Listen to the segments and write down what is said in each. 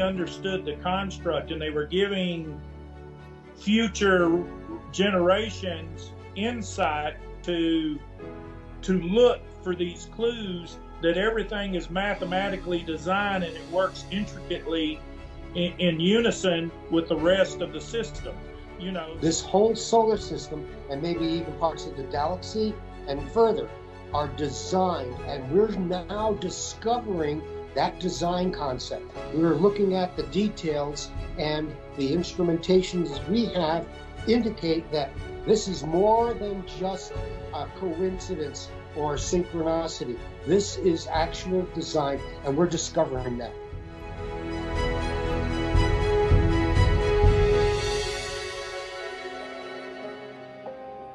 understood the construct and they were giving future generations insight to to look for these clues that everything is mathematically designed and it works intricately in, in unison with the rest of the system. You know, this whole solar system and maybe even parts of the galaxy and further are designed, and we're now discovering that design concept. We're looking at the details, and the instrumentations we have indicate that this is more than just a coincidence or synchronicity. This is actual design, and we're discovering that.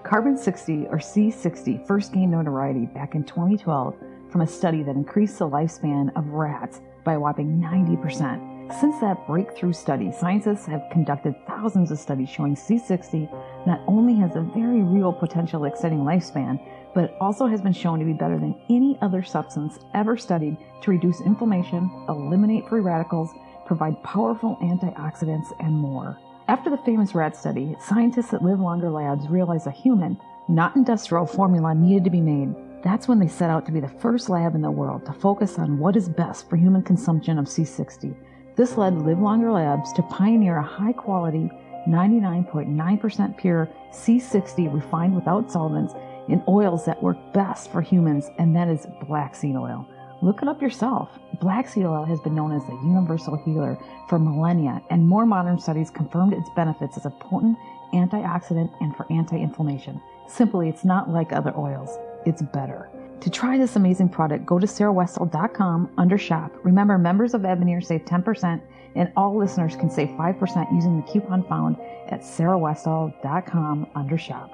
Carbon 60, or C60, first gained notoriety back in 2012 from a study that increased the lifespan of rats by a whopping 90%. Since that breakthrough study, scientists have conducted thousands of studies showing C60 not only has a very real potential extending lifespan, but also has been shown to be better than any other substance ever studied to reduce inflammation, eliminate free radicals, provide powerful antioxidants, and more. After the famous rat study, scientists at Live Longer Labs realized a human, not industrial formula needed to be made. That's when they set out to be the first lab in the world to focus on what is best for human consumption of C60. This led Live Longer Labs to pioneer a high quality, 99.9% pure C60 refined without solvents in oils that work best for humans, and that is black seed oil. Look it up yourself. Black seed oil has been known as the universal healer for millennia, and more modern studies confirmed its benefits as a potent antioxidant and for anti inflammation. Simply, it's not like other oils, it's better. To try this amazing product, go to sarahwestall.com under shop. Remember, members of Ebonier save 10%, and all listeners can save 5% using the coupon found at sarahwestall.com under shop.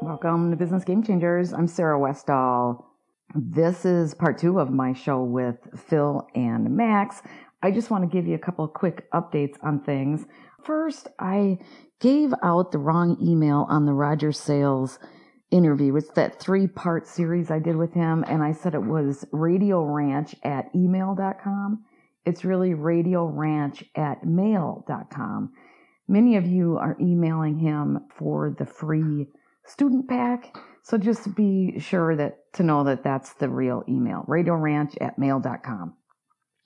Welcome to Business Game Changers. I'm Sarah Westall. This is part two of my show with Phil and Max. I just want to give you a couple of quick updates on things. First, I gave out the wrong email on the Roger Sales interview. It's that three part series I did with him, and I said it was radio ranch at email.com. It's really radio ranch at mail.com. Many of you are emailing him for the free student pack. So just be sure that to know that that's the real email, radio ranch at mail.com.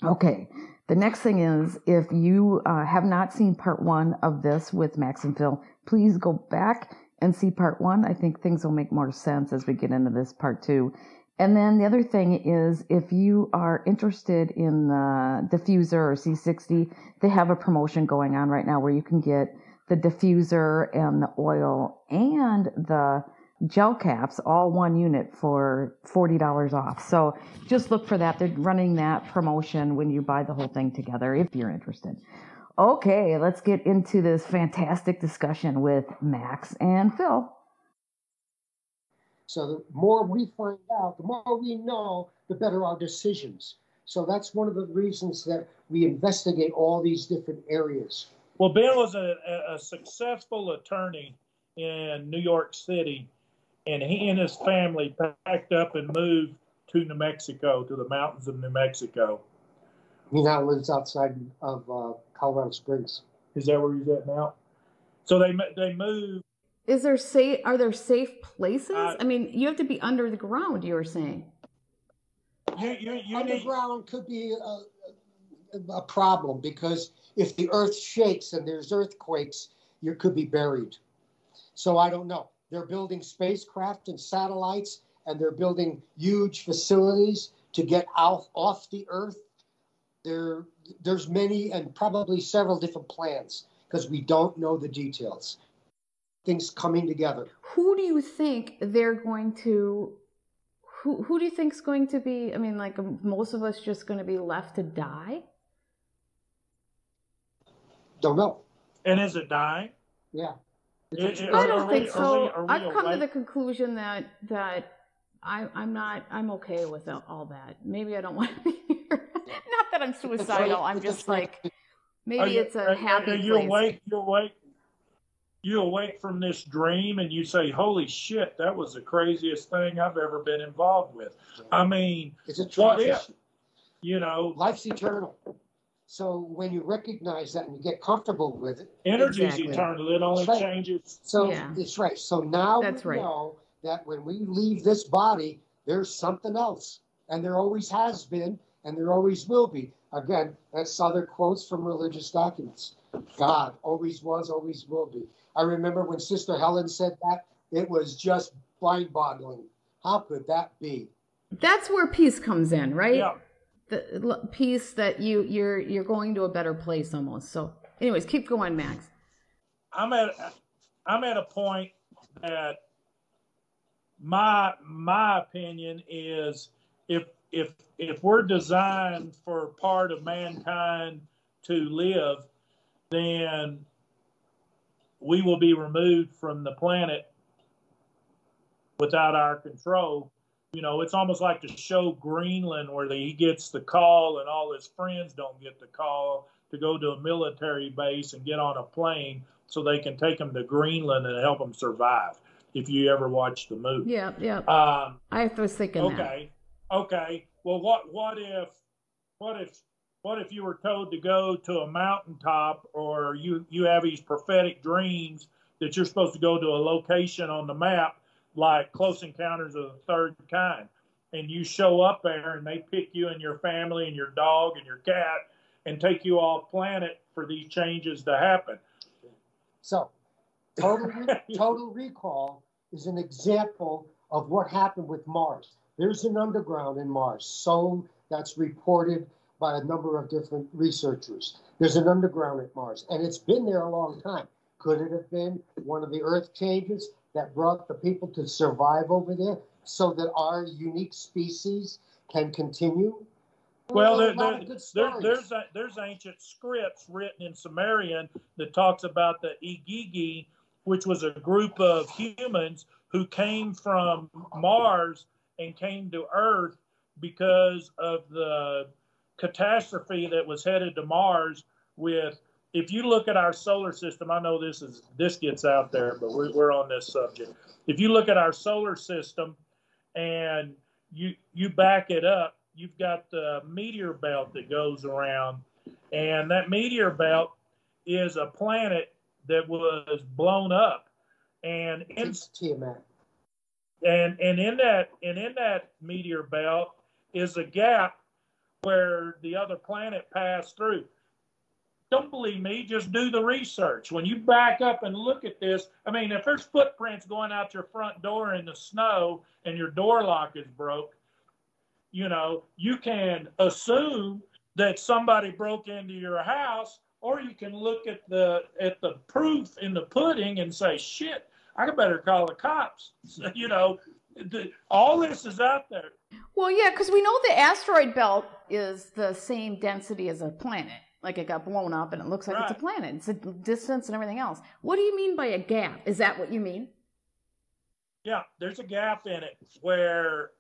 Okay. The next thing is if you uh, have not seen part one of this with Max and Phil, please go back and see part one. I think things will make more sense as we get into this part two. And then the other thing is if you are interested in the diffuser or C60, they have a promotion going on right now where you can get the diffuser and the oil and the gel caps, all one unit for $40 off. So just look for that. They're running that promotion when you buy the whole thing together if you're interested. Okay, let's get into this fantastic discussion with Max and Phil. So the more we find out, the more we know, the better our decisions. So that's one of the reasons that we investigate all these different areas. Well, Bill was a, a successful attorney in New York City, and he and his family packed up and moved to New Mexico, to the mountains of New Mexico. He now lives outside of uh, Colorado Springs. Is that where he's at now? So they they moved. Is there safe? Are there safe places? Uh, I mean, you have to be under the ground. You were saying. You, you, you Underground need... could be a, a problem because if the earth shakes and there's earthquakes, you could be buried. So I don't know. They're building spacecraft and satellites, and they're building huge facilities to get out off the earth. There, there's many and probably several different plans because we don't know the details. Things coming together. Who do you think they're going to? Who who do you think is going to be? I mean, like most of us just going to be left to die? Don't know. And is it dying? Yeah. I don't think so. we, I've come to the conclusion that that I, I'm not. I'm okay with all that. Maybe I don't want to be here. not that I'm suicidal. I'm just like maybe you, it's a happy. Are you place. awake? You awake? You awake from this dream and you say, "Holy shit, that was the craziest thing I've ever been involved with." I mean, it's a transition. You know, life's eternal. So when you recognize that and you get comfortable with it, energy Exactly. is eternal. It only Right. changes. so Yeah. it's right. So now That's we right. know that when we leave this body, there's something else, and there always has been, and there always will be. Again, that's other quotes from religious documents. God always was, always will be. I remember when Sister Helen said that, it was just mind-boggling. How could that be? That's where peace comes in, right? Yeah. The peace that you you're you're going to a better place almost. So, anyways, keep going, Max. I'm at I'm at a point that my my opinion is if if if we're designed for part of mankind to live, then we will be removed from the planet without our control. You know, it's almost like the show Greenland, where the, he gets the call and all his friends don't get the call to go to a military base and get on a plane so they can take him to Greenland and help him survive. If you ever watched the movie, Yeah, yeah. um, I was thinking that. okay, okay. Well, what what if what if what if you were told to go to a mountaintop, or you you have these prophetic dreams that you're supposed to go to a location on the map, like Close Encounters of the Third Kind, and you show up there, and they pick you and your family and your dog and your cat, and take you off planet for these changes to happen. So, total, total recall is an example of what happened with Mars. There's an underground in Mars, so that's reported by a number of different researchers. There's an underground at Mars, and it's been there a long time. Could it have been one of the Earth changes that brought the people to survive over there so that our unique species can continue? Well, There there, there, of good there, stories. there's a, there's ancient scripts written in Sumerian that talks about the Igigi, which was a group of humans who came from Mars and came to Earth because of the catastrophe that was headed to Mars. With if you look at our solar system, I know this is this gets out there, but we're, we're on this subject. If you look at our solar system and you you back it up you've got the meteor belt that goes around, and that meteor belt is a planet that was blown up, and in, and and in that and in that meteor belt is a gap where the other planet passed through. Don't believe me, just do the research. When you back up and look at this, I mean, if there's footprints going out your front door in the snow and your door lock is broke, you know, you can assume that somebody broke into your house, or you can look at the at the proof in the pudding and say, "Shit, I better call the cops." you know, the, all this is out there. Well, yeah, because we know the asteroid belt is the same density as a planet. Like it got blown up and it looks like it's a planet. It's a distance and everything else. What do you mean by a gap? Is that what you mean? Yeah, there's a gap in it where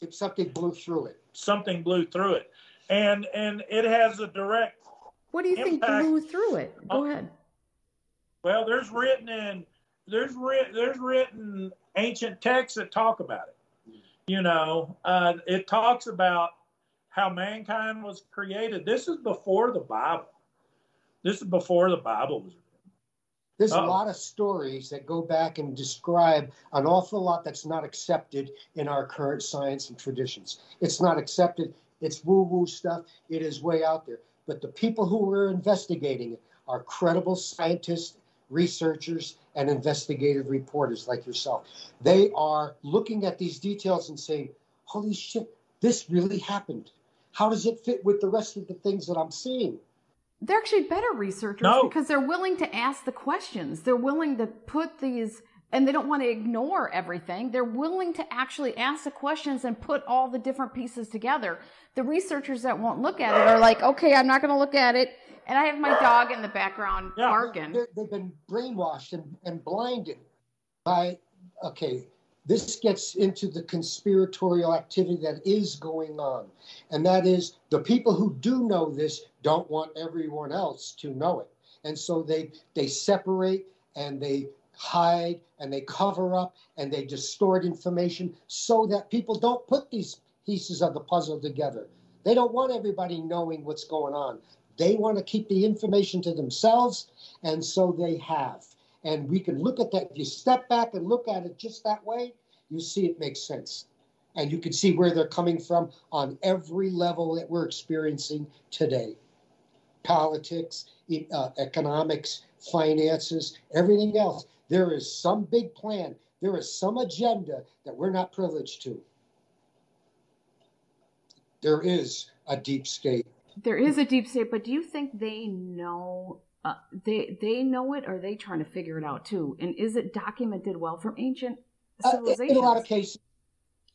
If something blew through it. something blew through it, and and it has a direct. What do you think Impact. blew through it? Go Oh. ahead. Well, there's written in there's writ, there's written ancient texts that talk about it. You know, uh, it talks about how mankind was created. This is before the Bible. This is before the Bible was. Written. There's a Uh-oh. lot of stories that go back and describe an awful lot that's not accepted in our current science and traditions. It's not accepted. It's woo woo stuff. It is way out there. But the people who are investigating it are credible scientists, researchers, and investigative reporters like yourself. They are looking at these details and saying, holy shit, this really happened. How does it fit with the rest of the things that I'm seeing? They're actually better researchers No. because they're willing to ask the questions. They're willing to put these, and they don't want to ignore everything. They're willing to actually ask the questions and put all the different pieces together. The researchers that won't look at it are like, okay, I'm not going to look at it. And I have my dog in the background Yeah. barking. They're- They've been brainwashed and, and blinded by, okay, this gets into the conspiratorial activity that is going on. And that is the people who do know this don't want everyone else to know it. And so they, they separate and they hide and they cover up and they distort information so that people don't put these pieces of the puzzle together. They don't want everybody knowing what's going on. They want to keep the information to themselves, and so they have. And we can look at that. If you step back and look at it just that way, you see it makes sense. And you can see where they're coming from on every level that we're experiencing today politics, uh, economics, finances, everything else. There is some big plan, there is some agenda that we're not privileged to. There is a deep state. There is a deep state, but do you think they know uh, they they know it, or are they trying to figure it out too? And is it documented well from ancient civilizations? Uh, in a lot of cases,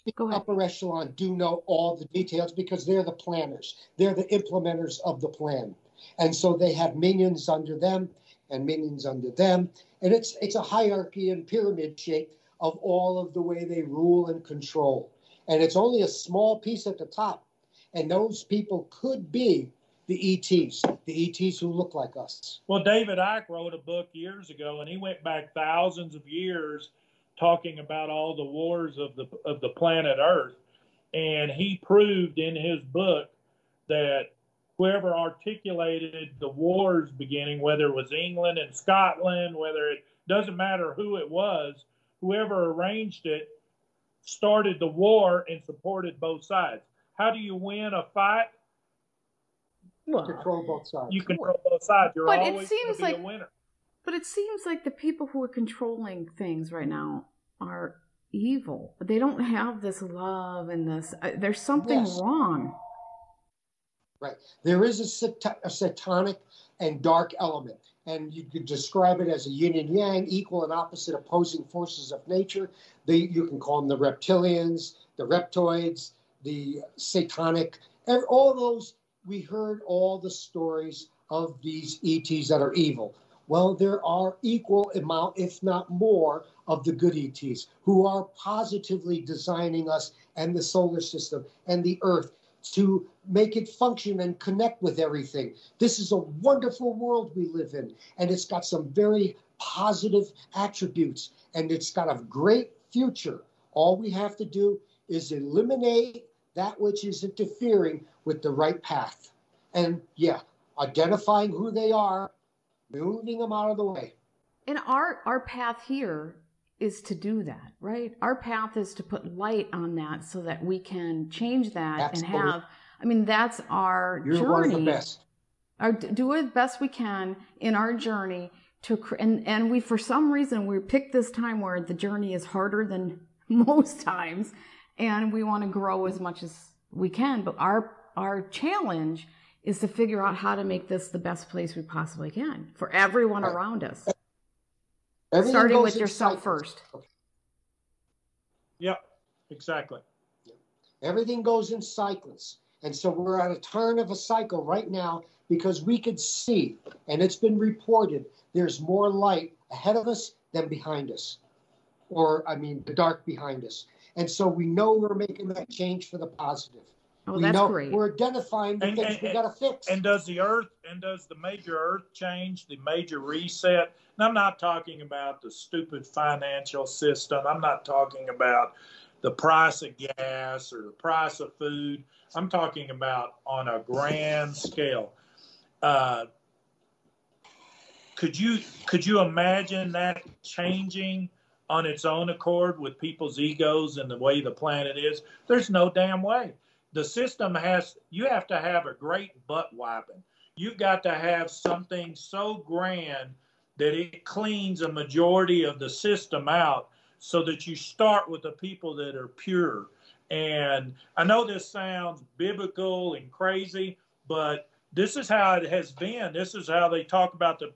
the upper echelon do know all the details because they're the planners. They're the implementers of the plan, and so they have minions under them and minions under them, and it's it's a hierarchy and pyramid shape of all of the way they rule and control. And it's only a small piece at the top, and those people could be the ETs, the ETs who look like us. Well, David Icke wrote a book years ago, and he went back thousands of years talking about all the wars of the of the planet Earth, and he proved in his book that whoever articulated the wars beginning, whether it was England and Scotland, whether it doesn't matter who it was, whoever arranged it started the war and supported both sides. How do you win a fight? Well, control both sides. You control both sides. You're but always it seems like, a winner. But it seems like the people who are controlling things right now are evil. They don't have this love and this. Uh, there's something yes. wrong. Right. There is a, sat- a satanic and dark element and you could describe it as a yin and yang, equal and opposite opposing forces of nature. They, you can call them the reptilians, the reptoids, the satanic, and all those. We heard all the stories of these ETs that are evil. Well, there are equal amount, if not more, of the good ETs who are positively designing us and the solar system and the Earth to make it function and connect with everything. This is a wonderful world we live in, and it's got some very positive attributes, and it's got a great future. All we have to do is eliminate that which is interfering with the right path. And yeah, identifying who they are, moving them out of the way. And our our path here is to do that, right? Our path is to put light on that so that we can change that Absolutely. and have. I mean, that's our You're journey. One of the best. Our, do it best we can in our journey to and and we for some reason we picked this time where the journey is harder than most times, and we want to grow as much as we can. But our our challenge is to figure out how to make this the best place we possibly can for everyone right. around us. Everything Starting with yourself cycles. first. Yep, exactly. Everything goes in cycles. And so we're at a turn of a cycle right now because we could see, and it's been reported, there's more light ahead of us than behind us. Or, I mean, the dark behind us. And so we know we're making that change for the positive. Oh, we that's know great. We're identifying the and, things and, we got to fix. And does the earth and does the major earth change, the major reset? And I'm not talking about the stupid financial system. I'm not talking about the price of gas or the price of food. I'm talking about on a grand scale. Uh, could you could you imagine that changing on its own accord with people's egos and the way the planet is? There's no damn way the system has you have to have a great butt wiping. You've got to have something so grand that it cleans a majority of the system out so that you start with the people that are pure. And I know this sounds biblical and crazy, but this is how it has been. This is how they talk about the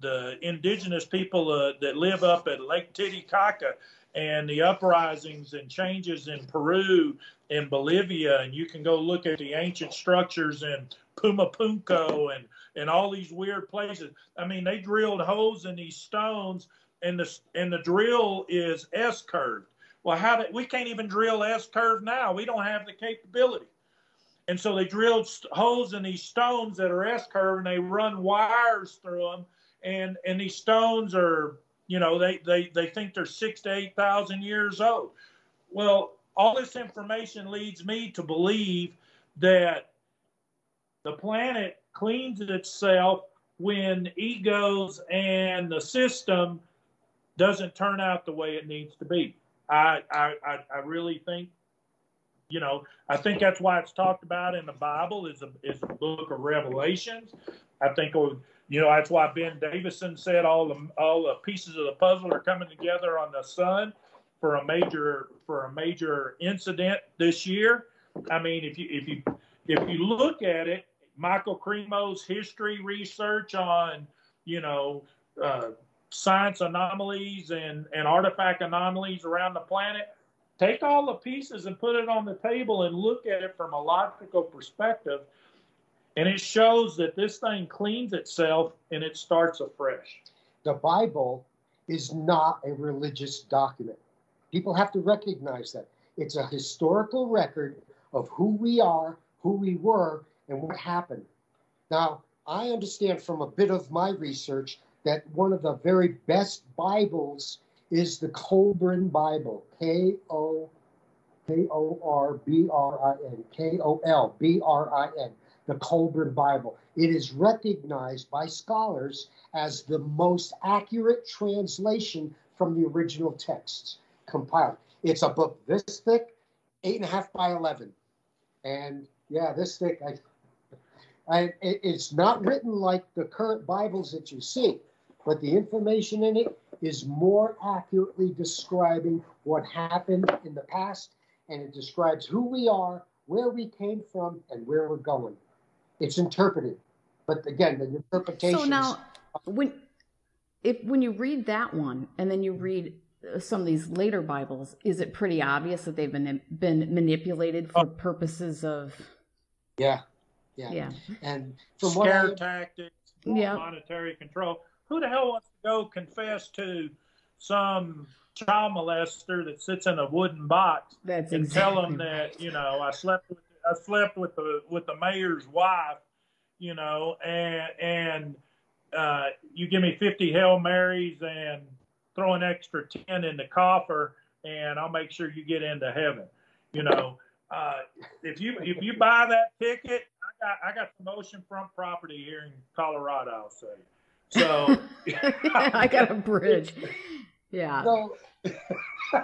the indigenous people uh, that live up at Lake Titicaca and the uprisings and changes in Peru and Bolivia, and you can go look at the ancient structures in Pumapunku and and all these weird places. I mean, they drilled holes in these stones, and the and the drill is S curved. Well, how did we can't even drill S curve now? We don't have the capability. And so they drilled holes in these stones that are S curve, and they run wires through them. And and these stones are you know, they, they, they think they're six to 8,000 years old. Well, all this information leads me to believe that the planet cleans itself when egos and the system doesn't turn out the way it needs to be. I, I, I really think, you know, I think that's why it's talked about in the Bible is a, is the book of Revelations. I think, you know, that's why Ben Davidson said all the all the pieces of the puzzle are coming together on the sun for a major for a major incident this year. I mean, if you if you if you look at it, Michael Cremo's history research on you know uh, science anomalies and and artifact anomalies around the planet. Take all the pieces and put it on the table and look at it from a logical perspective. And it shows that this thing cleans itself and it starts afresh. The Bible is not a religious document. People have to recognize that. It's a historical record of who we are, who we were, and what happened. Now, I understand from a bit of my research that one of the very best Bibles is the Kolbrin Bible, K O K O R B R I N, K O L B R I N, the Kolbrin Bible. It is recognized by scholars as the most accurate translation from the original texts compiled. It's a book this thick, eight and a half by 11. And yeah, this thick. I, I, it's not written like the current Bibles that you see, but the information in it is more accurately describing what happened in the past, and it describes who we are, where we came from, and where we're going. It's interpreted, but again, the interpretation. So now, when if when you read that one, and then you read uh, some of these later Bibles, is it pretty obvious that they've been been manipulated for oh. purposes of? Yeah, yeah, yeah. and from scare I, tactics, yeah. monetary control. Who the hell wants to go confess to some child molester that sits in a wooden box That's and exactly tell them that you know I slept with I slept with the with the mayor's wife, you know, and and uh, you give me fifty hail marys and throw an extra 10 in the coffer and I'll make sure you get into heaven. You know, uh, if you if you buy that ticket, I got I got some oceanfront property here in Colorado. I'll say. So I got a bridge. Yeah. So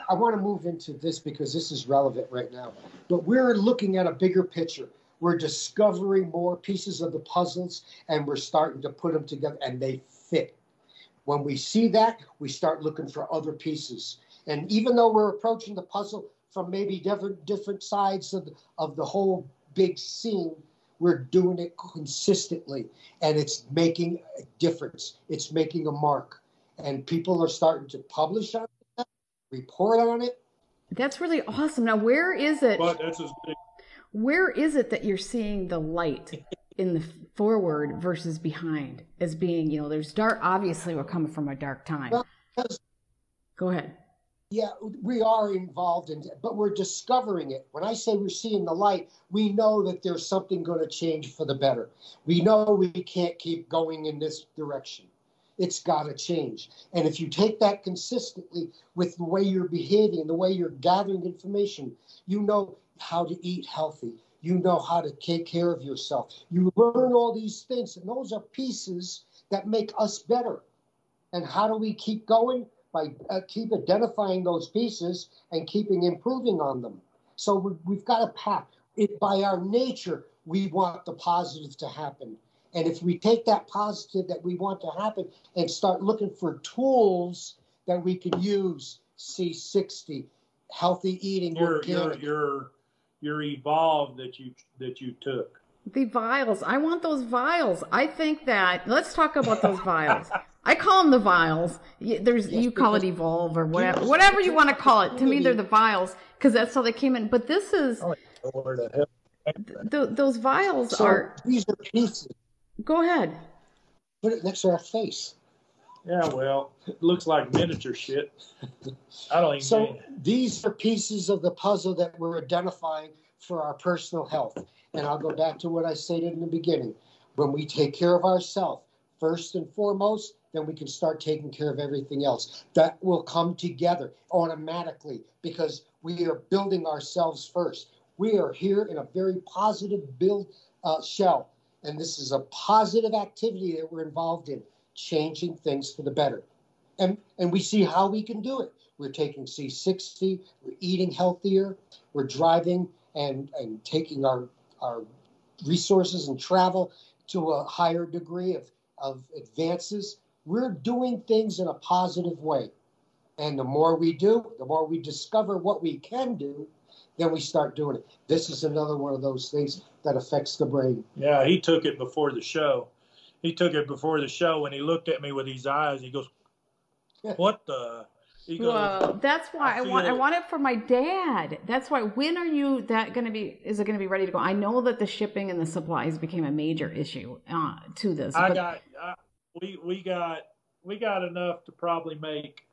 I want to move into this because this is relevant right now. But we're looking at a bigger picture. We're discovering more pieces of the puzzles and we're starting to put them together and they fit. When we see that, we start looking for other pieces. And even though we're approaching the puzzle from maybe different different sides of, of the whole big scene, we're doing it consistently and it's making a difference. It's making a mark. And people are starting to publish on it, report on it. That's really awesome. Now, where is it? But that's where is it that you're seeing the light in the forward versus behind as being, you know, there's dark. Obviously, we're coming from a dark time. Well, Go ahead. Yeah, we are involved in, it, but we're discovering it. When I say we're seeing the light, we know that there's something going to change for the better. We know we can't keep going in this direction. It's got to change. And if you take that consistently with the way you're behaving, the way you're gathering information, you know how to eat healthy you know how to take care of yourself. You learn all these things, and those are pieces that make us better. And how do we keep going? By uh, keep identifying those pieces and keeping improving on them. So we, have got a path. It, by our nature, we want the positive to happen. And if we take that positive that we want to happen and start looking for tools that we can use, C60, healthy eating, you're, organic. You're, you're your evolve that you that you took. The vials. I want those vials. I think that. Let's talk about those vials. I call them the vials. There's yes, you call it evolve or whatever, whatever you want to call it. To me, they're the vials because that's how they came in. But this is oh, th- those vials so are. These are pieces. Go ahead. Put it next to our face. Yeah, well, it looks like miniature shit. I don't even. So these are pieces of the puzzle that we're identifying for our personal health. And I'll go back to what I stated in the beginning. When we take care of ourselves first and foremost, then we can start taking care of everything else. That will come together automatically because we are building ourselves first. We are here in a very positive build uh, shell And this is a positive activity that we're involved in, changing things for the better. And, and we see how we can do it. We're taking C60, we're eating healthier, we're driving and, and taking our, our resources and travel to a higher degree of, of advances. We're doing things in a positive way. And the more we do, the more we discover what we can do, then we start doing it. This is another one of those things that affects the brain. Yeah, he took it before the show. He took it before the show and he looked at me with his eyes. He goes, What the? He goes, well, that's why I, I want it. I want it for my dad. That's why. When are you that going to be? Is it going to be ready to go? I know that the shipping and the supplies became a major issue uh, to this. I but... got. I, we we got we got enough to probably make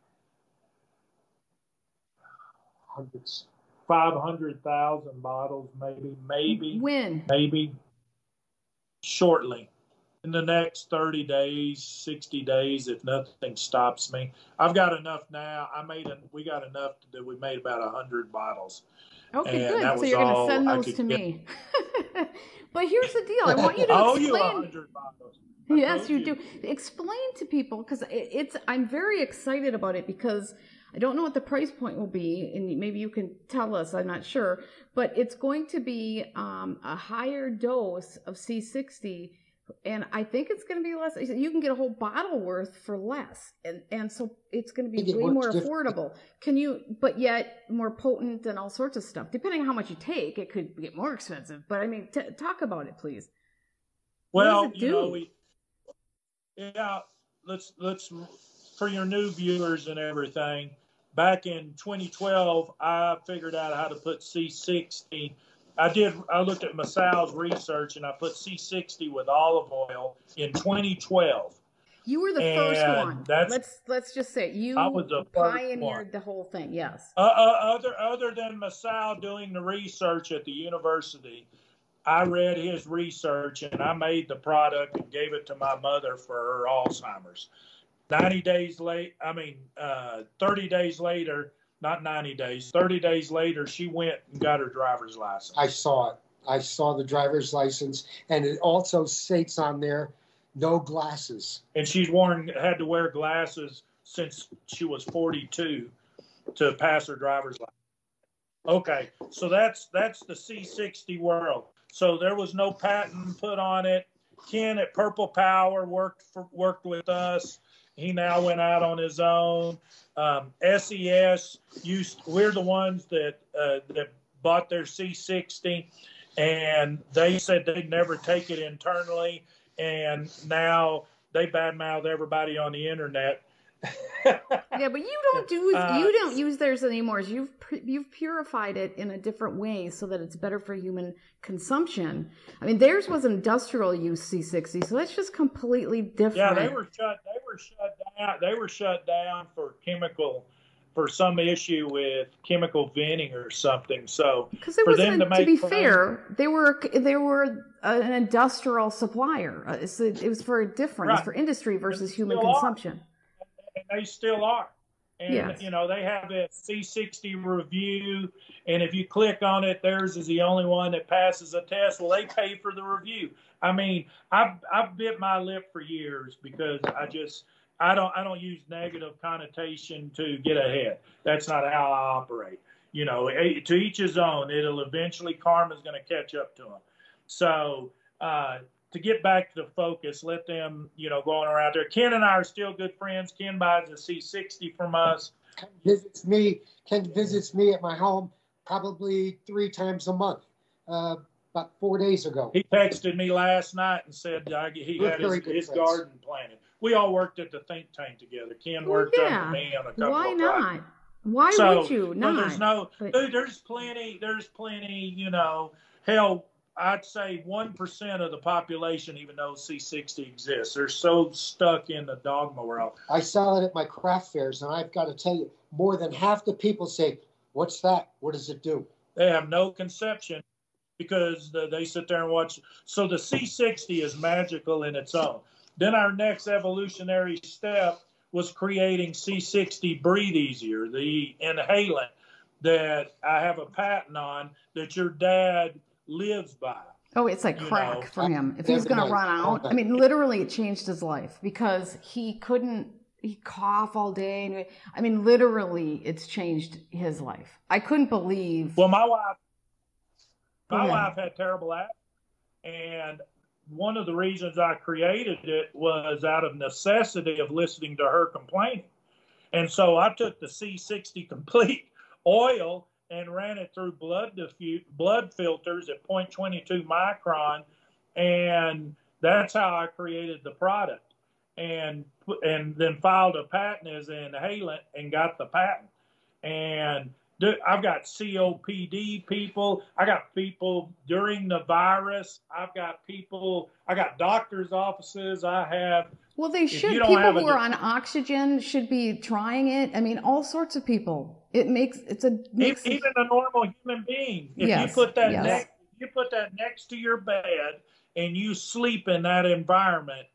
hundreds 500,000 bottles, maybe, maybe. When? Maybe shortly. In the next 30 days, 60 days, if nothing stops me. I've got enough now. I made, a, we got enough to do, we made about 100 bottles. Okay, and good. So you're going to send those to me. but here's the deal I want you to explain. you 100 bottles. Yes, you, you do. Explain to people because it's. I'm very excited about it because I don't know what the price point will be, and maybe you can tell us. I'm not sure, but it's going to be um, a higher dose of C60, and I think it's going to be less. You can get a whole bottle worth for less, and and so it's going to be way more affordable. Can you? But yet more potent and all sorts of stuff. Depending on how much you take, it could get more expensive. But I mean, t- talk about it, please. Well, you know, we yeah. Let's let's for your new viewers and everything back in 2012, I figured out how to put C60. I did. I looked at Masal's research and I put C60 with olive oil in 2012. You were the and first one. let's let's just say you I was the pioneered the whole thing. Yes. Uh, uh, other other than Masal doing the research at the university, I read his research and I made the product and gave it to my mother for her Alzheimer's. 90 days late, I mean, uh, 30 days later, not 90 days, 30 days later, she went and got her driver's license. I saw it. I saw the driver's license, and it also states on there no glasses. And she's worn, had to wear glasses since she was 42 to pass her driver's license. Okay, so that's that's the C60 world. So there was no patent put on it. Ken at Purple Power worked for, worked with us. He now went out on his own. Um, SES used. We're the ones that uh, that bought their C60, and they said they'd never take it internally, and now they badmouth everybody on the internet yeah, but you don't do uh, you don't use theirs anymore. You've you've purified it in a different way so that it's better for human consumption. I mean, theirs was industrial use C60, so that's just completely different. Yeah, they were shut. They were shut down. They were shut down for chemical for some issue with chemical venting or something. So because for them to, to be fair, they were they were an industrial supplier. Uh, it was for a difference right. for industry versus human consumption. Are and they still are. And yes. you know they have a C60 review, and if you click on it, theirs is the only one that passes a test. Well, they pay for the review. I mean, I've I've bit my lip for years because I just I don't I don't use negative connotation to get ahead. That's not how I operate. You know, to each his own. It'll eventually karma's going to catch up to them. So uh, to get back to the focus, let them, you know, going around there. Ken and I are still good friends. Ken buys a C60 from us. Ken visits me. Ken visits me at my home probably three times a month. Uh, about four days ago. He texted me last night and said uh, he We're had his, his garden planted. We all worked at the think tank together. Ken worked well, yeah. under me on a couple of Why of not? Projects. Why so, would you not? there's no, but... dude, there's plenty, there's plenty, you know, hell, I'd say 1% of the population even knows C60 exists. They're so stuck in the dogma world. I sell it at my craft fairs, and I've got to tell you, more than half the people say, What's that? What does it do? They have no conception because the, they sit there and watch. So the C60 is magical in its own. Then our next evolutionary step was creating C60 Breathe Easier, the inhalant that I have a patent on that your dad lives by. Oh, it's like crack know, for him. If he's going to run out, I mean, literally, it changed his life because he couldn't. He cough all day. And, I mean, literally, it's changed his life. I couldn't believe. Well, my wife, my wife had terrible asthma, and one of the reasons I created it was out of necessity of listening to her complaining. And so I took the C60 complete oil and ran it through blood diffu- blood filters at 0.22 micron, and that's how I created the product, and and then filed a patent as an inhalant and got the patent, and I've got COPD people. I got people during the virus. I've got people. I got doctors' offices. I have. Well, they should. People who are on oxygen should be trying it. I mean, all sorts of people. It makes it's a makes even a normal human being. If yes, you put that yes. next, you put that next to your bed and you sleep in that environment,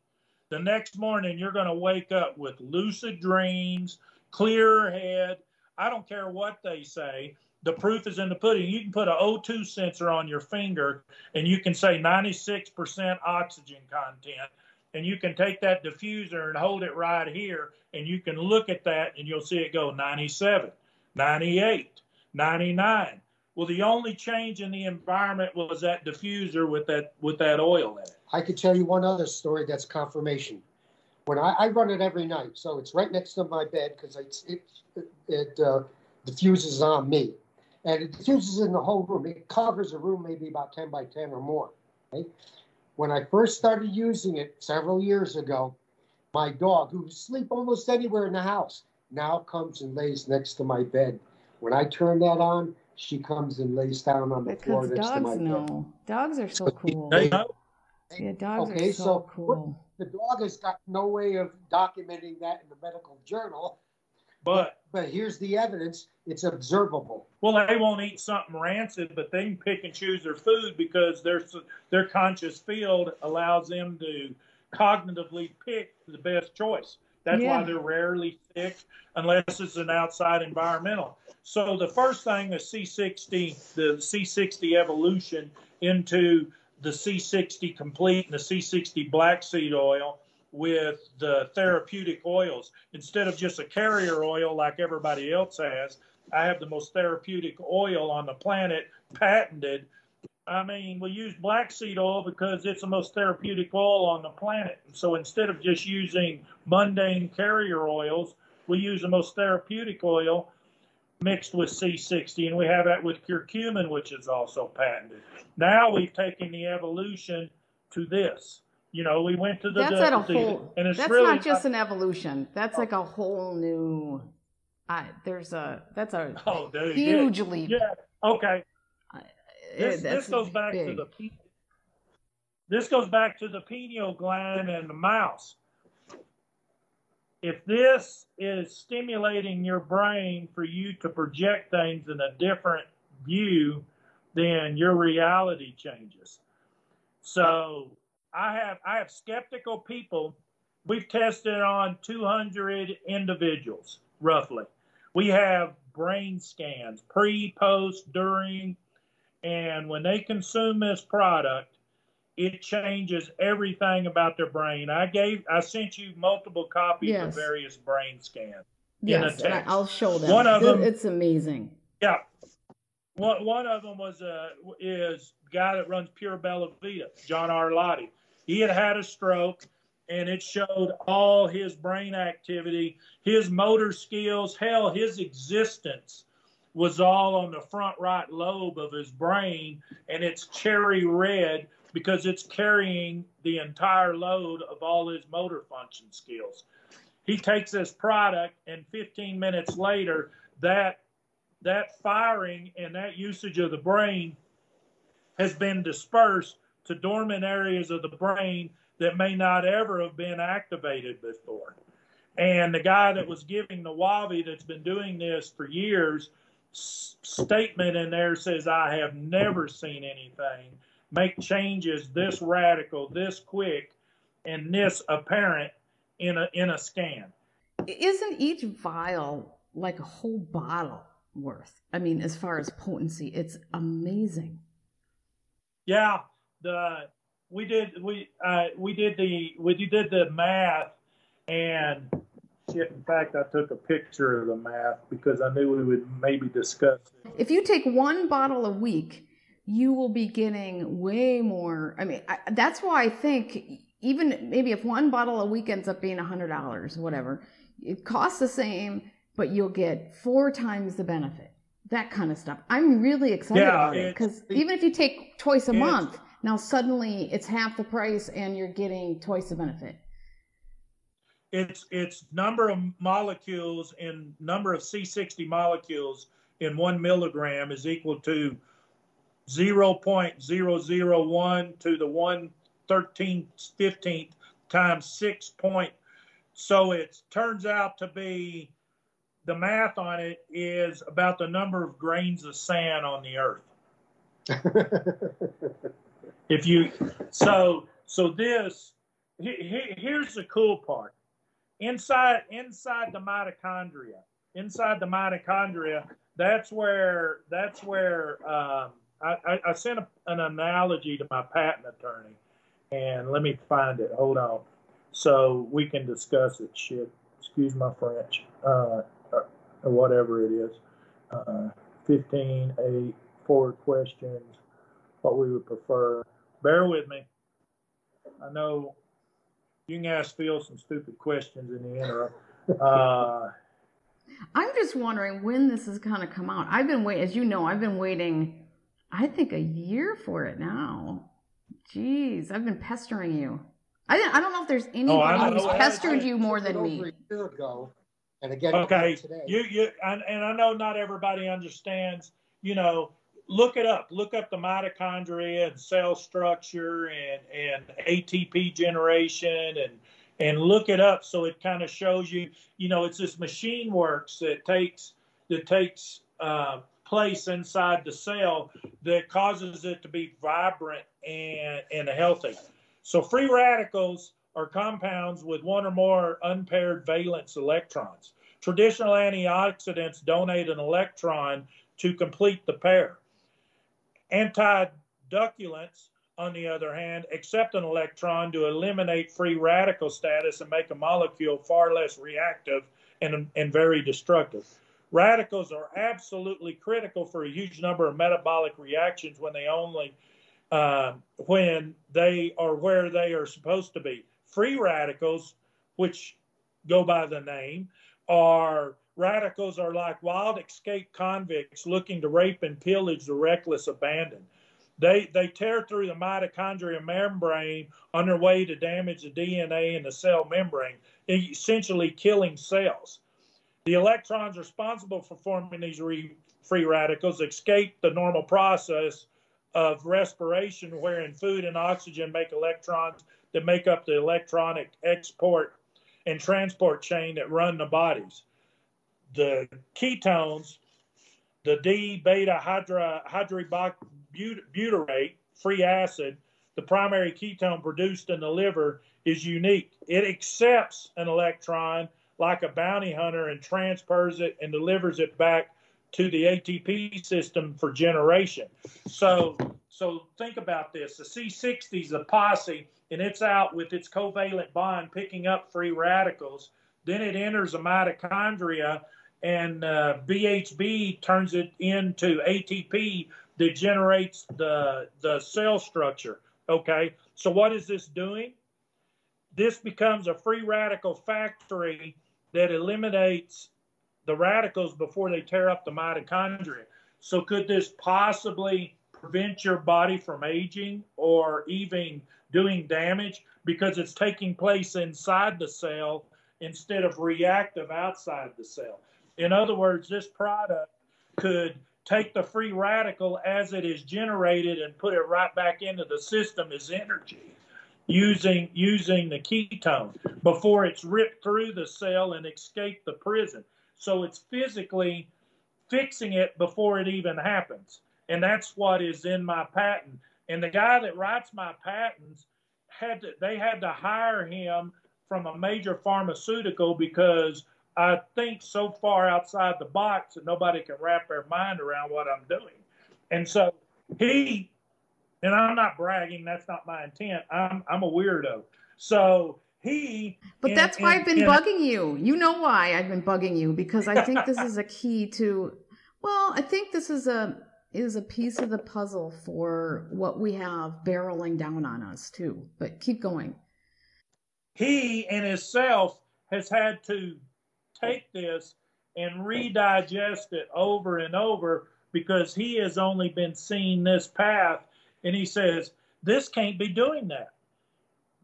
the next morning you're going to wake up with lucid dreams, clear head I don't care what they say. The proof is in the pudding. You can put an O2 sensor on your finger and you can say 96% oxygen content. And you can take that diffuser and hold it right here and you can look at that and you'll see it go 97, 98, 99. Well, the only change in the environment was that diffuser with that with that oil in it. I could tell you one other story that's confirmation when I, I, run it every night, so it's right next to my bed because it, it, it uh, diffuses on me, and it diffuses in the whole room. It covers a room maybe about ten by ten or more. Right? When I first started using it several years ago, my dog, who sleep almost anywhere in the house, now comes and lays next to my bed. When I turn that on, she comes and lays down on the because floor next to my know. bed. Dogs are so cool. Yeah, dogs okay, are so, so cool the dog has got no way of documenting that in the medical journal. But but here's the evidence: it's observable. Well, they won't eat something rancid, but they can pick and choose their food because their their conscious field allows them to cognitively pick the best choice. That's yeah. why they're rarely sick unless it's an outside environmental. So the first thing the C60, the C60 evolution into the C60 Complete and the C60 Black Seed Oil with the therapeutic oils. Instead of just a carrier oil like everybody else has, I have the most therapeutic oil on the planet, patented. I mean, we use black seed oil because it's the most therapeutic oil on the planet. So instead of just using mundane carrier oils, we use the most therapeutic oil mixed with C60, and we have that with curcumin, which is also patented. Now we've taken the evolution to this. You know, we went to the. That's at a whole. And it's that's really, not just an evolution. That's like a oh. whole new. I there's a that's a oh, dude, hugely. Yeah. Okay. Eh, this, this goes back big. to the. This goes back to the pineal gland and the mouse if this is stimulating your brain for you to project things in a different view, then your reality changes. So I have I have skeptical people. We've tested on 200 individuals roughly. We have brain scans pre, post, during, and when they consume this product, it changes everything about their brain. I gave, I sent you multiple copies yes. of various brain scans. Yes, I'll show them. One of them, it's amazing. Yeah, one one of them was uh is guy that runs Pure Bella Vita, John Arlotti. He had had a stroke, and it showed all his brain activity, his motor skills, hell, his existence was all on the front right lobe of his brain, and it's cherry red because it's carrying the entire load of all his motor function skills. He takes this product, and 15 minutes later, that that firing and that usage of the brain has been dispersed to dormant areas of the brain that may not ever have been activated before. And the guy that was giving the Wavi that's been doing this for years, statement in there says, I have never seen anything make changes this radical, this quick, and this apparent in a in a scan. Isn't each vial like a whole bottle worth? I mean, as far as potency, it's amazing. Yeah, the we did we uh, we did the we did the math and shit. In fact, I took a picture of the math because I knew we would maybe discuss it. If you take one bottle a week, you will be getting way more. I mean, I, that's why I think even maybe if one bottle a week ends up being a hundred dollars, whatever, it costs the same, but you'll get four times the benefit. That kind of stuff. I'm really excited yeah, about it because even if you take twice a month, now suddenly it's half the price and you're getting twice the benefit. It's it's number of molecules and number of C60 molecules in one milligram is equal to 0.001 to the 1 13th, 15th times 6 point. So it turns out to be the math on it is about the number of grains of sand on the earth. if you so so this he, here's the cool part inside inside the mitochondria inside the mitochondria that's where that's where um, I, I, sent a, an analogy to my patent attorney and let me find it. Hold on. So we can discuss it. Shit. Excuse my french. Uh, or, or whatever it is. Uh, 15 8 four questions. What we would prefer. Bear with me. I know you can ask Phil some stupid questions in the interim. Uh, I'm just wondering when this is going to come out. I've been waiting, as you know, I've been waiting, I think a year for it now. Jeez, I've been pestering you. I, I don't know if there's anybody oh, who's pestered I, you more than me. A year ago, and again okay. today. You, you, and, and I know not everybody understands, you know, look it up. Look up the mitochondria and cell structure and, and ATP generation and and look it up so it kind of shows you, you know, it's this machine works that takes that takes uh, place inside the cell that causes it to be vibrant and and healthy. So free radicals are compounds with one or more unpaired valence electrons. Traditional antioxidants donate an electron to complete the pair. Antideculants, on the other hand, accept an electron to eliminate free radical status and make a molecule far less reactive and, and very destructive. Radicals are absolutely critical for a huge number of metabolic reactions when they only uh, when they are where they are supposed to be. Free radicals, which go by the name, are radicals are like wild escaped convicts looking to rape and pillage the reckless abandon. They, they tear through the mitochondrial membrane on their way to damage the DNA in the cell membrane, essentially killing cells. The electrons responsible for forming these re, free radicals escape the normal process of respiration, wherein food and oxygen make electrons that make up the electronic export and transport chain that run the bodies the ketones, the D beta hydra, hydroxybutyrate, free acid, the primary ketone produced in the liver, is unique. It accepts an electron like a bounty hunter and transfers it and delivers it back to the ATP system for generation. So, so think about this: the C60 is a posse, and it's out with its covalent bond picking up free radicals. Then it enters a mitochondria and uh, BHB turns it into ATP that generates the the cell structure. Okay, so what is this doing? This becomes a free radical factory that eliminates the radicals before they tear up the mitochondria. So could this possibly prevent your body from aging or even doing damage because it's taking place inside the cell instead of reactive outside the cell? In other words, this product could take the free radical as it is generated and put it right back into the system as energy using using the ketone before it's ripped through the cell and escape the prison. So it's physically fixing it before it even happens. And that's what is in my patent. And the guy that writes my patents had to, they had to hire him from a major pharmaceutical because I think so far outside the box that nobody can wrap their mind around what I'm doing. And so he and I'm not bragging. That's not my intent. I'm I'm a weirdo. So he. But in, that's why in, I've been in, bugging you. You know why I've been bugging you because I think this is a key to. Well, I think this is a is a piece of the puzzle for what we have barreling down on us too. But keep going. He in himself has had to take this and redigest it over and over because he has only been seeing this path and he says this can't be doing that.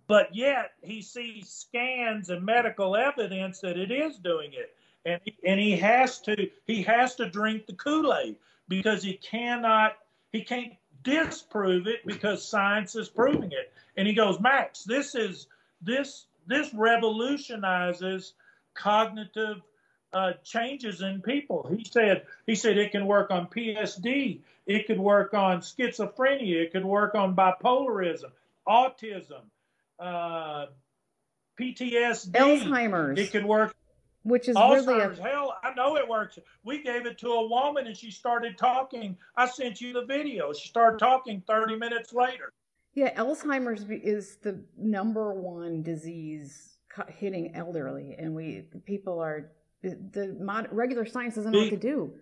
But yet he sees scans and medical evidence that it is doing it. And and he has to he has to drink the kool-aid because he cannot he can't disprove it because science is proving it. And he goes max this is this this revolutionizes cognitive uh, changes in people. He said he said it can work on PSD, it could work on schizophrenia, it could work on bipolarism, autism, uh, PTSD, Alzheimer's. It could work. Which is Alzheimer's. really a... hell. I know it works. We gave it to a woman and she started talking. I sent you the video. She started talking 30 minutes later. Yeah, Alzheimer's is the number one disease hitting elderly, and we people are the mod, regular science doesn't know what to do.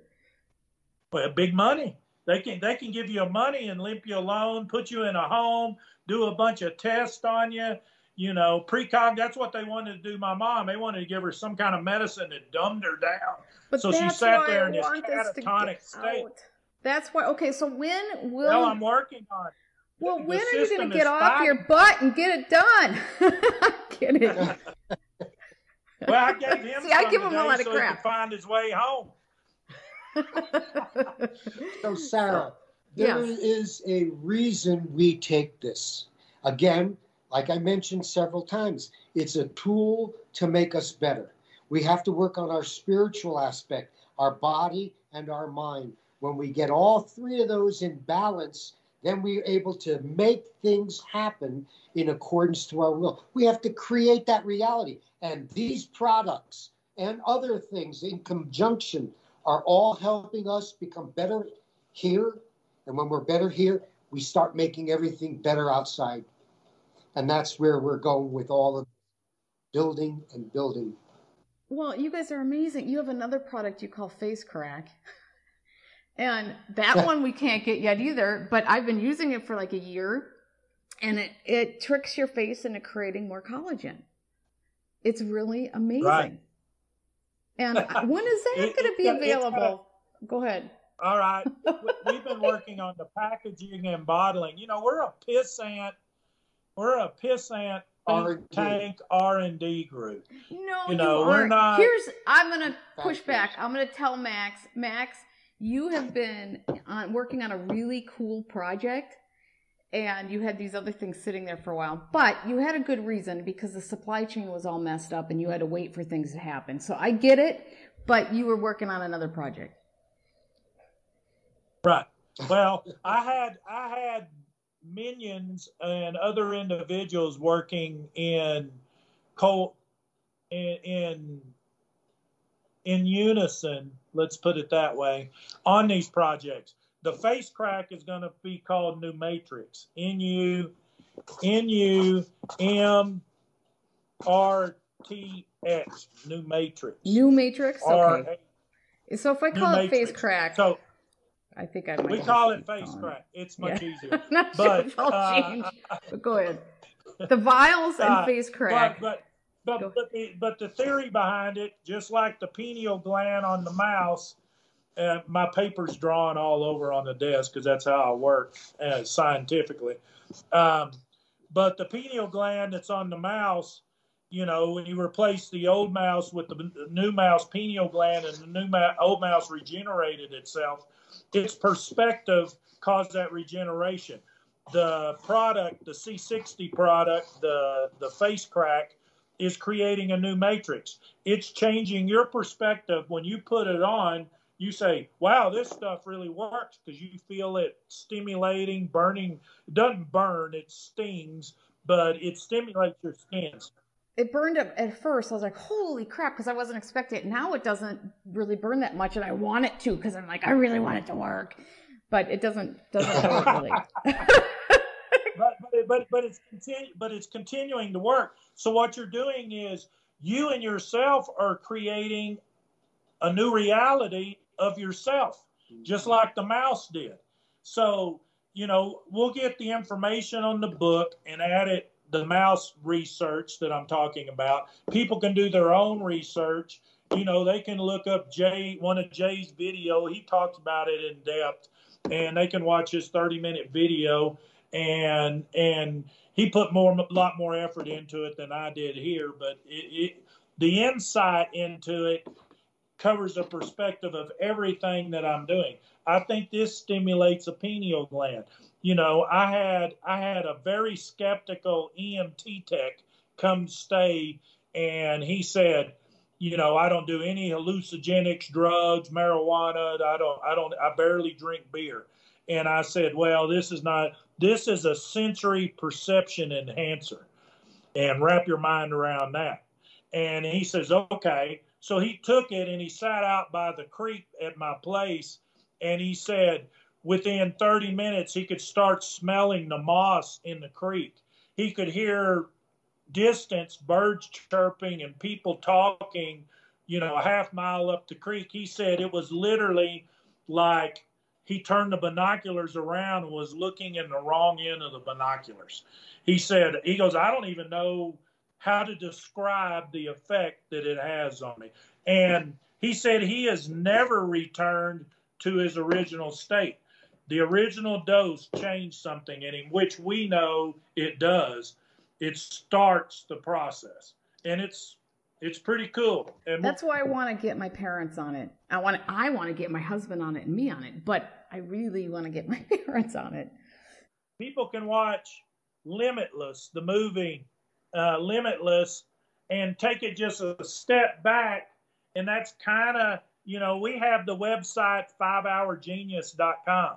Well, big money. They can they can give you money and limp you alone, put you in a home, do a bunch of tests on you. You know, precog. That's what they wanted to do. My mom. They wanted to give her some kind of medicine that dumbed her down. But so she sat there in this catatonic state. Out. That's why. Okay, so when will? Well, I'm working on it. Well, the when are you going to get off your butt and get it done? I'm kidding. Well, I gave him. See, I give him a lot of so crap. He could find his way home. so, Sarah, there yes. is a reason we take this. Again, like I mentioned several times, it's a tool to make us better. We have to work on our spiritual aspect, our body and our mind. When we get all three of those in balance, then we're able to make things happen in accordance to our will. We have to create that reality. And these products and other things in conjunction are all helping us become better here. And when we're better here, we start making everything better outside. And that's where we're going with all of building and building. Well, you guys are amazing. You have another product you call Face Crack. And that one we can't get yet either, but I've been using it for like a year and it, it tricks your face into creating more collagen. It's really amazing. Right. And uh, when is that going to be available? Go ahead. All right. We've been working on the packaging and bottling. You know, we're a pissant. We're a pissant think tank R and D group. No, you know, you we're not. Here's I'm going to push back. I'm going to tell Max. Max, you have been on, working on a really cool project and you had these other things sitting there for a while. But you had a good reason because the supply chain was all messed up and you had to wait for things to happen. So I get it, but you were working on another project. Right. Well, I had I had minions and other individuals working in co in, in in unison, let's put it that way, on these projects the face crack is going to be called New Matrix. N U N U M R T X. New Matrix. New Matrix. Okay. So if I call it face crack, so I think I might. We call it face crack. It's much yeah. easier. Not but, sure uh, but go ahead. The vials and uh, face crack. But but but, but the, but the theory behind it, just like the pineal gland on the mouse, uh, my paper's drawn all over on the desk because that's how I work uh, scientifically. Um, but the pineal gland that's on the mouse, you know, when you replace the old mouse with the new mouse pineal gland and the new ma- old mouse regenerated itself, its perspective caused that regeneration. The product, the C60 product, the, the face crack, is creating a new matrix. It's changing your perspective when you put it on you say, wow, this stuff really works because you feel it stimulating, burning. It doesn't burn, it stings, but it stimulates your skins. It burned up at first. I was like, holy crap, because I wasn't expecting it. Now it doesn't really burn that much, and I want it to because I'm like, I really want it to work. But it doesn't doesn't work really. but but it's continu- but it's continuing to work. So what you're doing is you and yourself are creating a new reality of yourself, just mm-hmm. like the mouse did. So you know we'll get the information on the book and add it the mouse research that I'm talking about. People can do their own research. You know, they can look up Jay, one of Jay's video. He talks about it in depth, and they can watch his 30 minute video. And and he put more, a lot more effort into it than I did here. But it, it, the insight into it covers a perspective of everything that I'm doing. I think this stimulates a pineal gland you know, I had I had a very skeptical EMT tech come stay, and he said, you know, I don't do any hallucinogenics, drugs, marijuana. I don't I don't I barely drink beer. And I said, well, this is not this is a sensory perception enhancer, and wrap your mind around that. And he says, okay. So he took it and he sat out by the creek at my place, and he said within 30 minutes, he could start smelling the moss in the creek. He could hear distance birds chirping and people talking, you know, a half mile up the creek. He said it was literally like he turned the binoculars around and was looking in the wrong end of the binoculars. He said, he goes, I don't even know how to describe the effect that it has on me. And he said he has never returned to his original state the original dose changed something in him, which we know it does. It starts the process, and it's it's pretty cool. And that's why I want to get my parents on it. I want I want to get my husband on it and me on it, but I really want to get my parents on it. People can watch Limitless, the movie uh, Limitless, and take it just a step back, and that's kind of you know we have the website fivehourgenius.com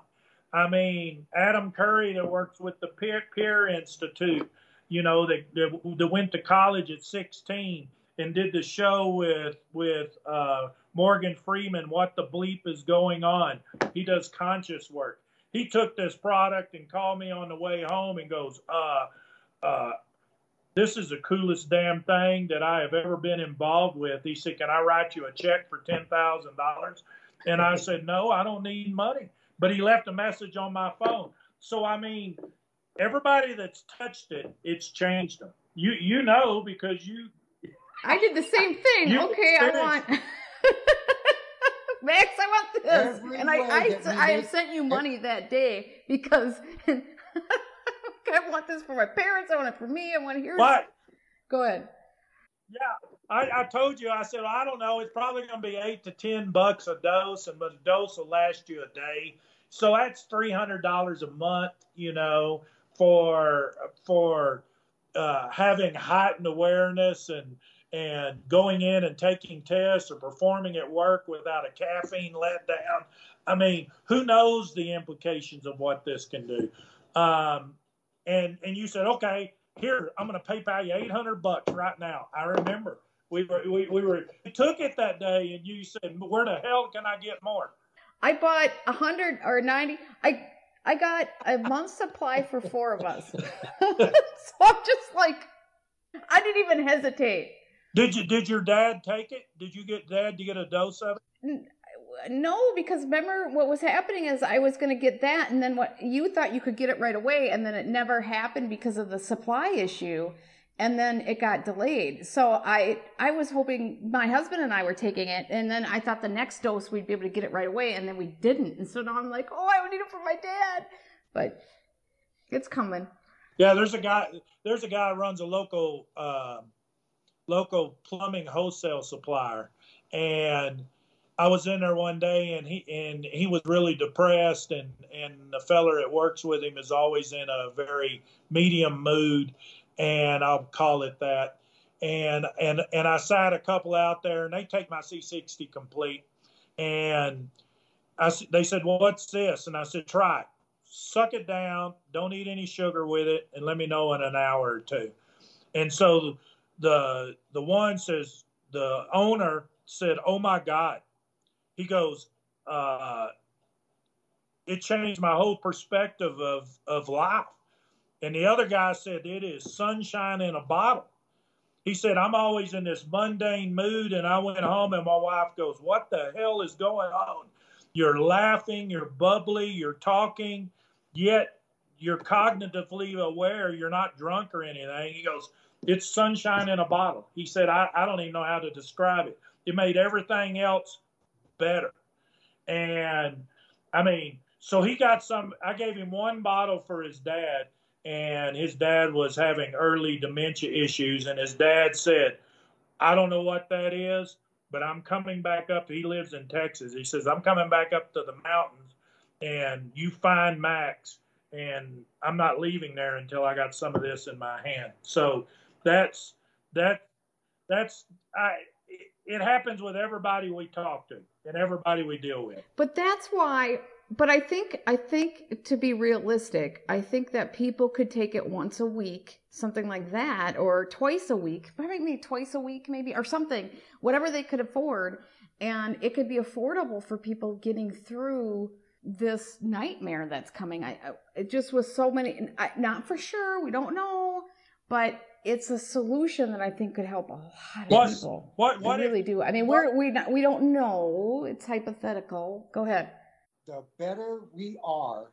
I mean, Adam Curry that works with the Peer, Peer Institute, you know, that, that went to college at 16 and did the show with with uh, Morgan Freeman. What the bleep is going on? He does conscious work. He took this product and called me on the way home and goes, uh, uh, "This is the coolest damn thing that I have ever been involved with." He said, "Can I write you a check for ten thousand dollars?" And I said, "No, I don't need money." but he left a message on my phone. So I mean, everybody that's touched it, it's changed them. You you know because you. I did the same thing. okay, I want. Max, I want this, Every and I I, I sent you money that day because I want this for my parents. I want it for me. I want to hear. What? Go ahead. Yeah, I, I told you. I said well, I don't know. It's probably going to be eight to ten bucks a dose, and but a dose will last you a day. So that's three hundred dollars a month, you know, for for uh, having heightened awareness and and going in and taking tests or performing at work without a caffeine letdown. I mean, who knows the implications of what this can do? Um, and and you said, okay, here I'm going to PayPal you 800 bucks right now. I remember we were we, we were we took it that day, and you said, where the hell can I get more? I bought a hundred or ninety. I I got a month's supply for four of us. so I'm just like, I didn't even hesitate. Did you? Did your dad take it? Did you get dad to get a dose of it? No, because remember what was happening is I was going to get that, and then what you thought you could get it right away, and then it never happened because of the supply issue and then it got delayed. So I I was hoping my husband and I were taking it, and then I thought the next dose we'd be able to get it right away, and then we didn't. And so now I'm like, oh, I would need it for my dad, but it's coming. Yeah, there's a guy. There's a guy who runs a local uh, local plumbing wholesale supplier, and I was in there one day, and he and he was really depressed, and and the feller that works with him is always in a very medium mood and I'll call it that. And and and I sat a couple out there, and they take my C60 complete, and I they said, "Well, what's this?" And I said, "Try it. Suck it down. Don't eat any sugar with it, and let me know in an hour or two. And so the the one says the owner said, "Oh my God," he goes, uh, "It changed my whole perspective of of life." And the other guy said, It is sunshine in a bottle. He said, I'm always in this mundane mood. And I went home and my wife goes, What the hell is going on? You're laughing, you're bubbly, you're talking, yet you're cognitively aware you're not drunk or anything. He goes, It's sunshine in a bottle. He said, I, I don't even know how to describe it. It made everything else better. And I mean, so he got some, I gave him one bottle for his dad, and his dad was having early dementia issues. And his dad said, I don't know what that is, but I'm coming back up. He lives in Texas. He says, I'm coming back up to the mountains, and you find Max, and I'm not leaving there until I got some of this in my hand. So that's, that, that's, I, it happens with everybody we talk to and everybody we deal with. But that's why but I think I think to be realistic, I think that people could take it once a week, something like that, or twice a week, maybe twice a week, maybe, or something, whatever they could afford, and it could be affordable for people getting through this nightmare that's coming. I, it just was so many, not for sure, we don't know, but it's a solution that I think could help a lot of what, people. What? What? I really if, do. I mean, what, we're we not, we don't know. It's hypothetical. Go ahead. The better we are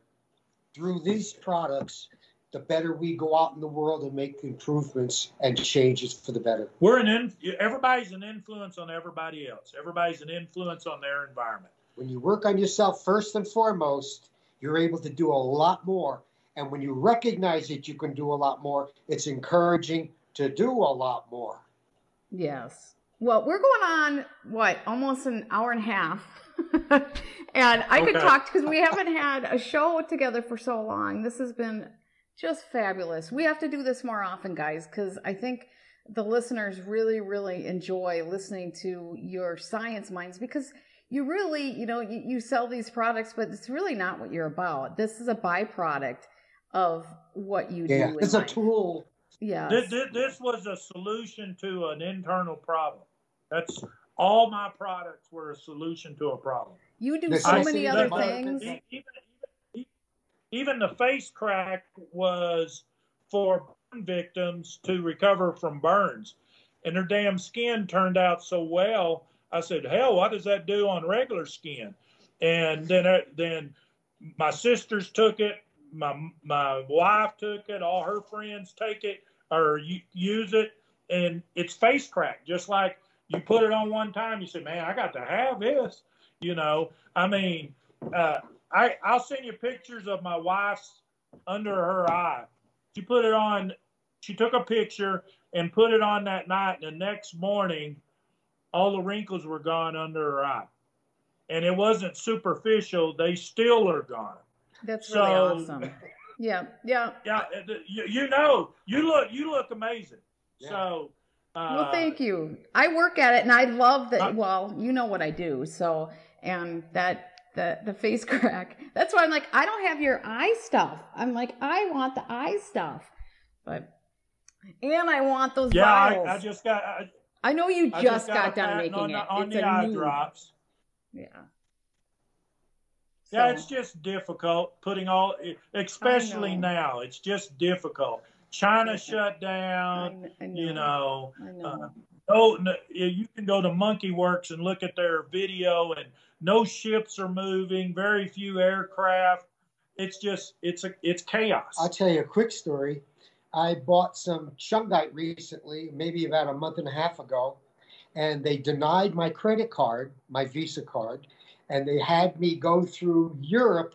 through these products, the better we go out in the world and make improvements and changes for the better. We're an in, everybody's an influence on everybody else. Everybody's an influence on their environment. When you work on yourself first and foremost, you're able to do a lot more and when you recognize it, you can do a lot more, it's encouraging to do a lot more. Yes. Well, we're going on what almost an hour and a half. and I okay. could talk because we haven't had a show together for so long. This has been just fabulous. We have to do this more often, guys, because I think the listeners really, really enjoy listening to your science minds because you really, you know, you, you sell these products, but it's really not what you're about. This is a byproduct of what you yeah, do. It's life. a tool. Yeah. This, this, this, was a solution to an internal problem. That's all my products were a solution to a problem. You do so many other things. Even, even, even the face crack was for burn victims to recover from burns. And their damn skin turned out so well. I said, hell, what does that do on regular skin? And then, uh, then my sisters took it my my wife took it. All her friends take it or use it, and it's face crack. Just like you put it on one time, you say, "Man, I got to have this." You know, I mean, uh, I I'll send you pictures of my wife's under her eye. She put it on. She took a picture and put it on that night. And the next morning, all the wrinkles were gone under her eye, and it wasn't superficial. They still are gone. That's so, really awesome. Yeah, yeah, yeah. You, you know, you look, you look amazing. Yeah. So, uh, well, thank you. I work at it, and I love that. Uh, well, you know what I do, so and that the the face crack. That's why I'm like, I don't have your eye stuff. I'm like, I want the eye stuff, but and I want those. Yeah, I, I, just got. I, I know you just, just got, got done making on, it. On it's the eye new, drops. Yeah. Yeah, it's just difficult putting all, especially now. It's just difficult. China shut down. I, I know. You know. I know. Uh, no, you can go to Monkey Works and look at their video, and no ships are moving. Very few aircraft. It's just it's a it's chaos. I'll tell you a quick story. I bought some shungite recently, maybe about a month and a half ago, and they denied my credit card, my Visa card, and they had me go through Europe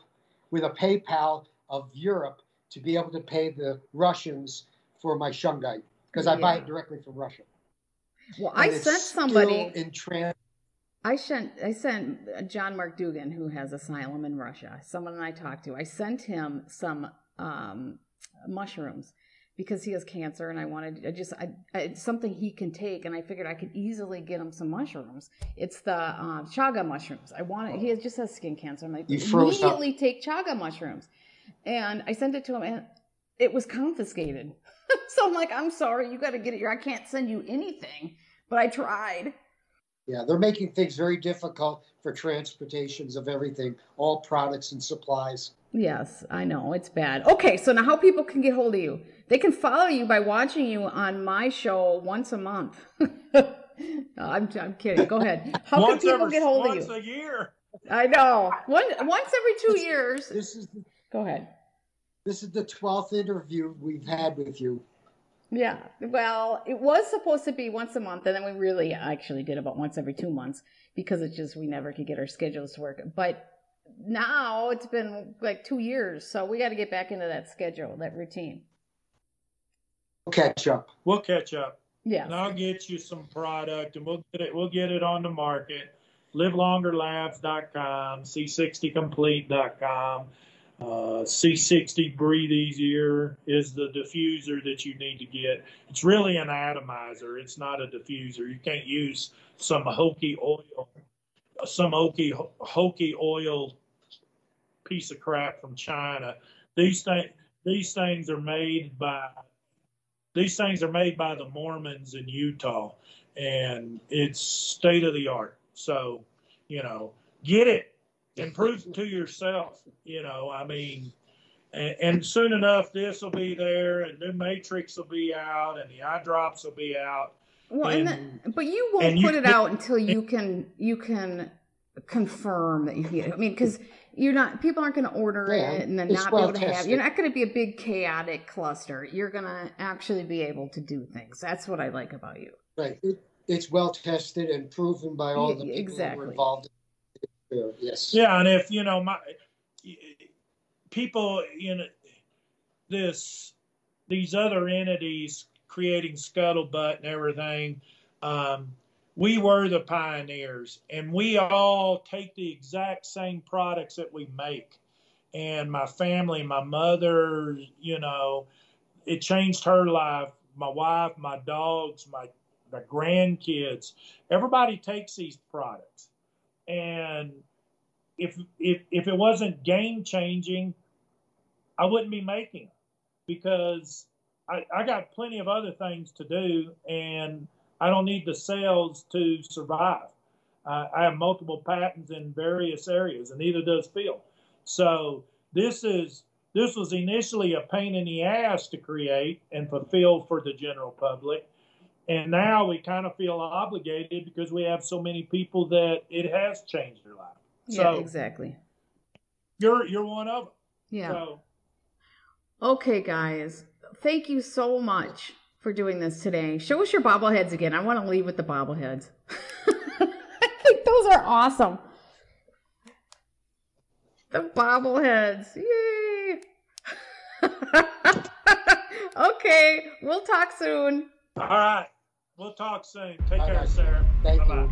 with a PayPal of Europe to be able to pay the Russians for my shungite because I yeah. buy it directly from Russia. Well, and I sent somebody in trans. I sent I sent John Mark Dougan, who has asylum in Russia. Someone I talked to. I sent him some um, mushrooms because he has cancer and I wanted I just I, I, it's something he can take and I figured I could easily get him some mushrooms. It's the uh, chaga mushrooms. I wanted he has, just has skin cancer. I'm like you immediately take chaga mushrooms, and I sent it to him and it was confiscated. so I'm like I'm sorry, you got to get it here. I can't send you anything, but I tried. Yeah, they're making things very difficult for transportations of everything, all products and supplies. Yes, I know it's bad. Okay, so now how people can get hold of you? They can follow you by watching you on my show once a month. I'm, I'm kidding. Go ahead. How can people every, get hold of you? Once a year. I know. One once every two years. This is the, Go ahead. this is the twelfth interview we've had with you. Yeah. Well, it was supposed to be once a month, and then we really actually did about once every two months because it's just we never could get our schedules to work. But now it's been like two years, so we got to get back into that schedule, that routine. We'll catch up. We'll catch up. Yeah. And I'll get you some product and we'll get it we'll get it on the market. livelongerlabs.com, c60complete.com. Uh, C60 Breathe Easier is the diffuser that you need to get. It's really an atomizer. It's not a diffuser. You can't use some hokey oil, some hokey hokey oil piece of crap from China. These things these things are made by these things are made by the Mormons in Utah, and it's state of the art. So, you know, get it and prove it to yourself. You know, I mean, and, and soon enough, this will be there, and the Matrix will be out, and the eye drops will be out. Well, and, And- the, but you won't and you put it out until you can you can confirm that you get it. I mean, because you're not people aren't going to order Yeah, it and then it's not be able to have. You're not going to be a big chaotic cluster. You're going to actually be able to do things. That's what I like about you. Right. It, it's well tested and proven by all the Yeah, people who exactly. were involved. In it. Yes. Yeah, and if you know my people, you know, this these other entities creating scuttlebutt and everything, um, we were the pioneers, and we all take the exact same products that we make. And my family, my mother, you know, it changed her life. My wife, my dogs, my my grandkids, everybody takes these products and if if if it wasn't game changing, I wouldn't be making it because I, I got plenty of other things to do, and I don't need the sales to survive. Uh, I have multiple patents in various areas, and neither does Phil. So this is this was initially a pain in the ass to create and fulfill for the general public. And now we kind of feel obligated because we have so many people that it has changed their life. Yeah, So exactly. you're you're one of them. Yeah. So Okay, guys. Thank you so much for doing this today. Show us your bobbleheads again. I want to leave with the bobbleheads. I think those are awesome. The bobbleheads. Yay. okay, we'll talk soon. all right, we'll talk soon. Take All care, right. Sarah. Thank Bye-bye. you.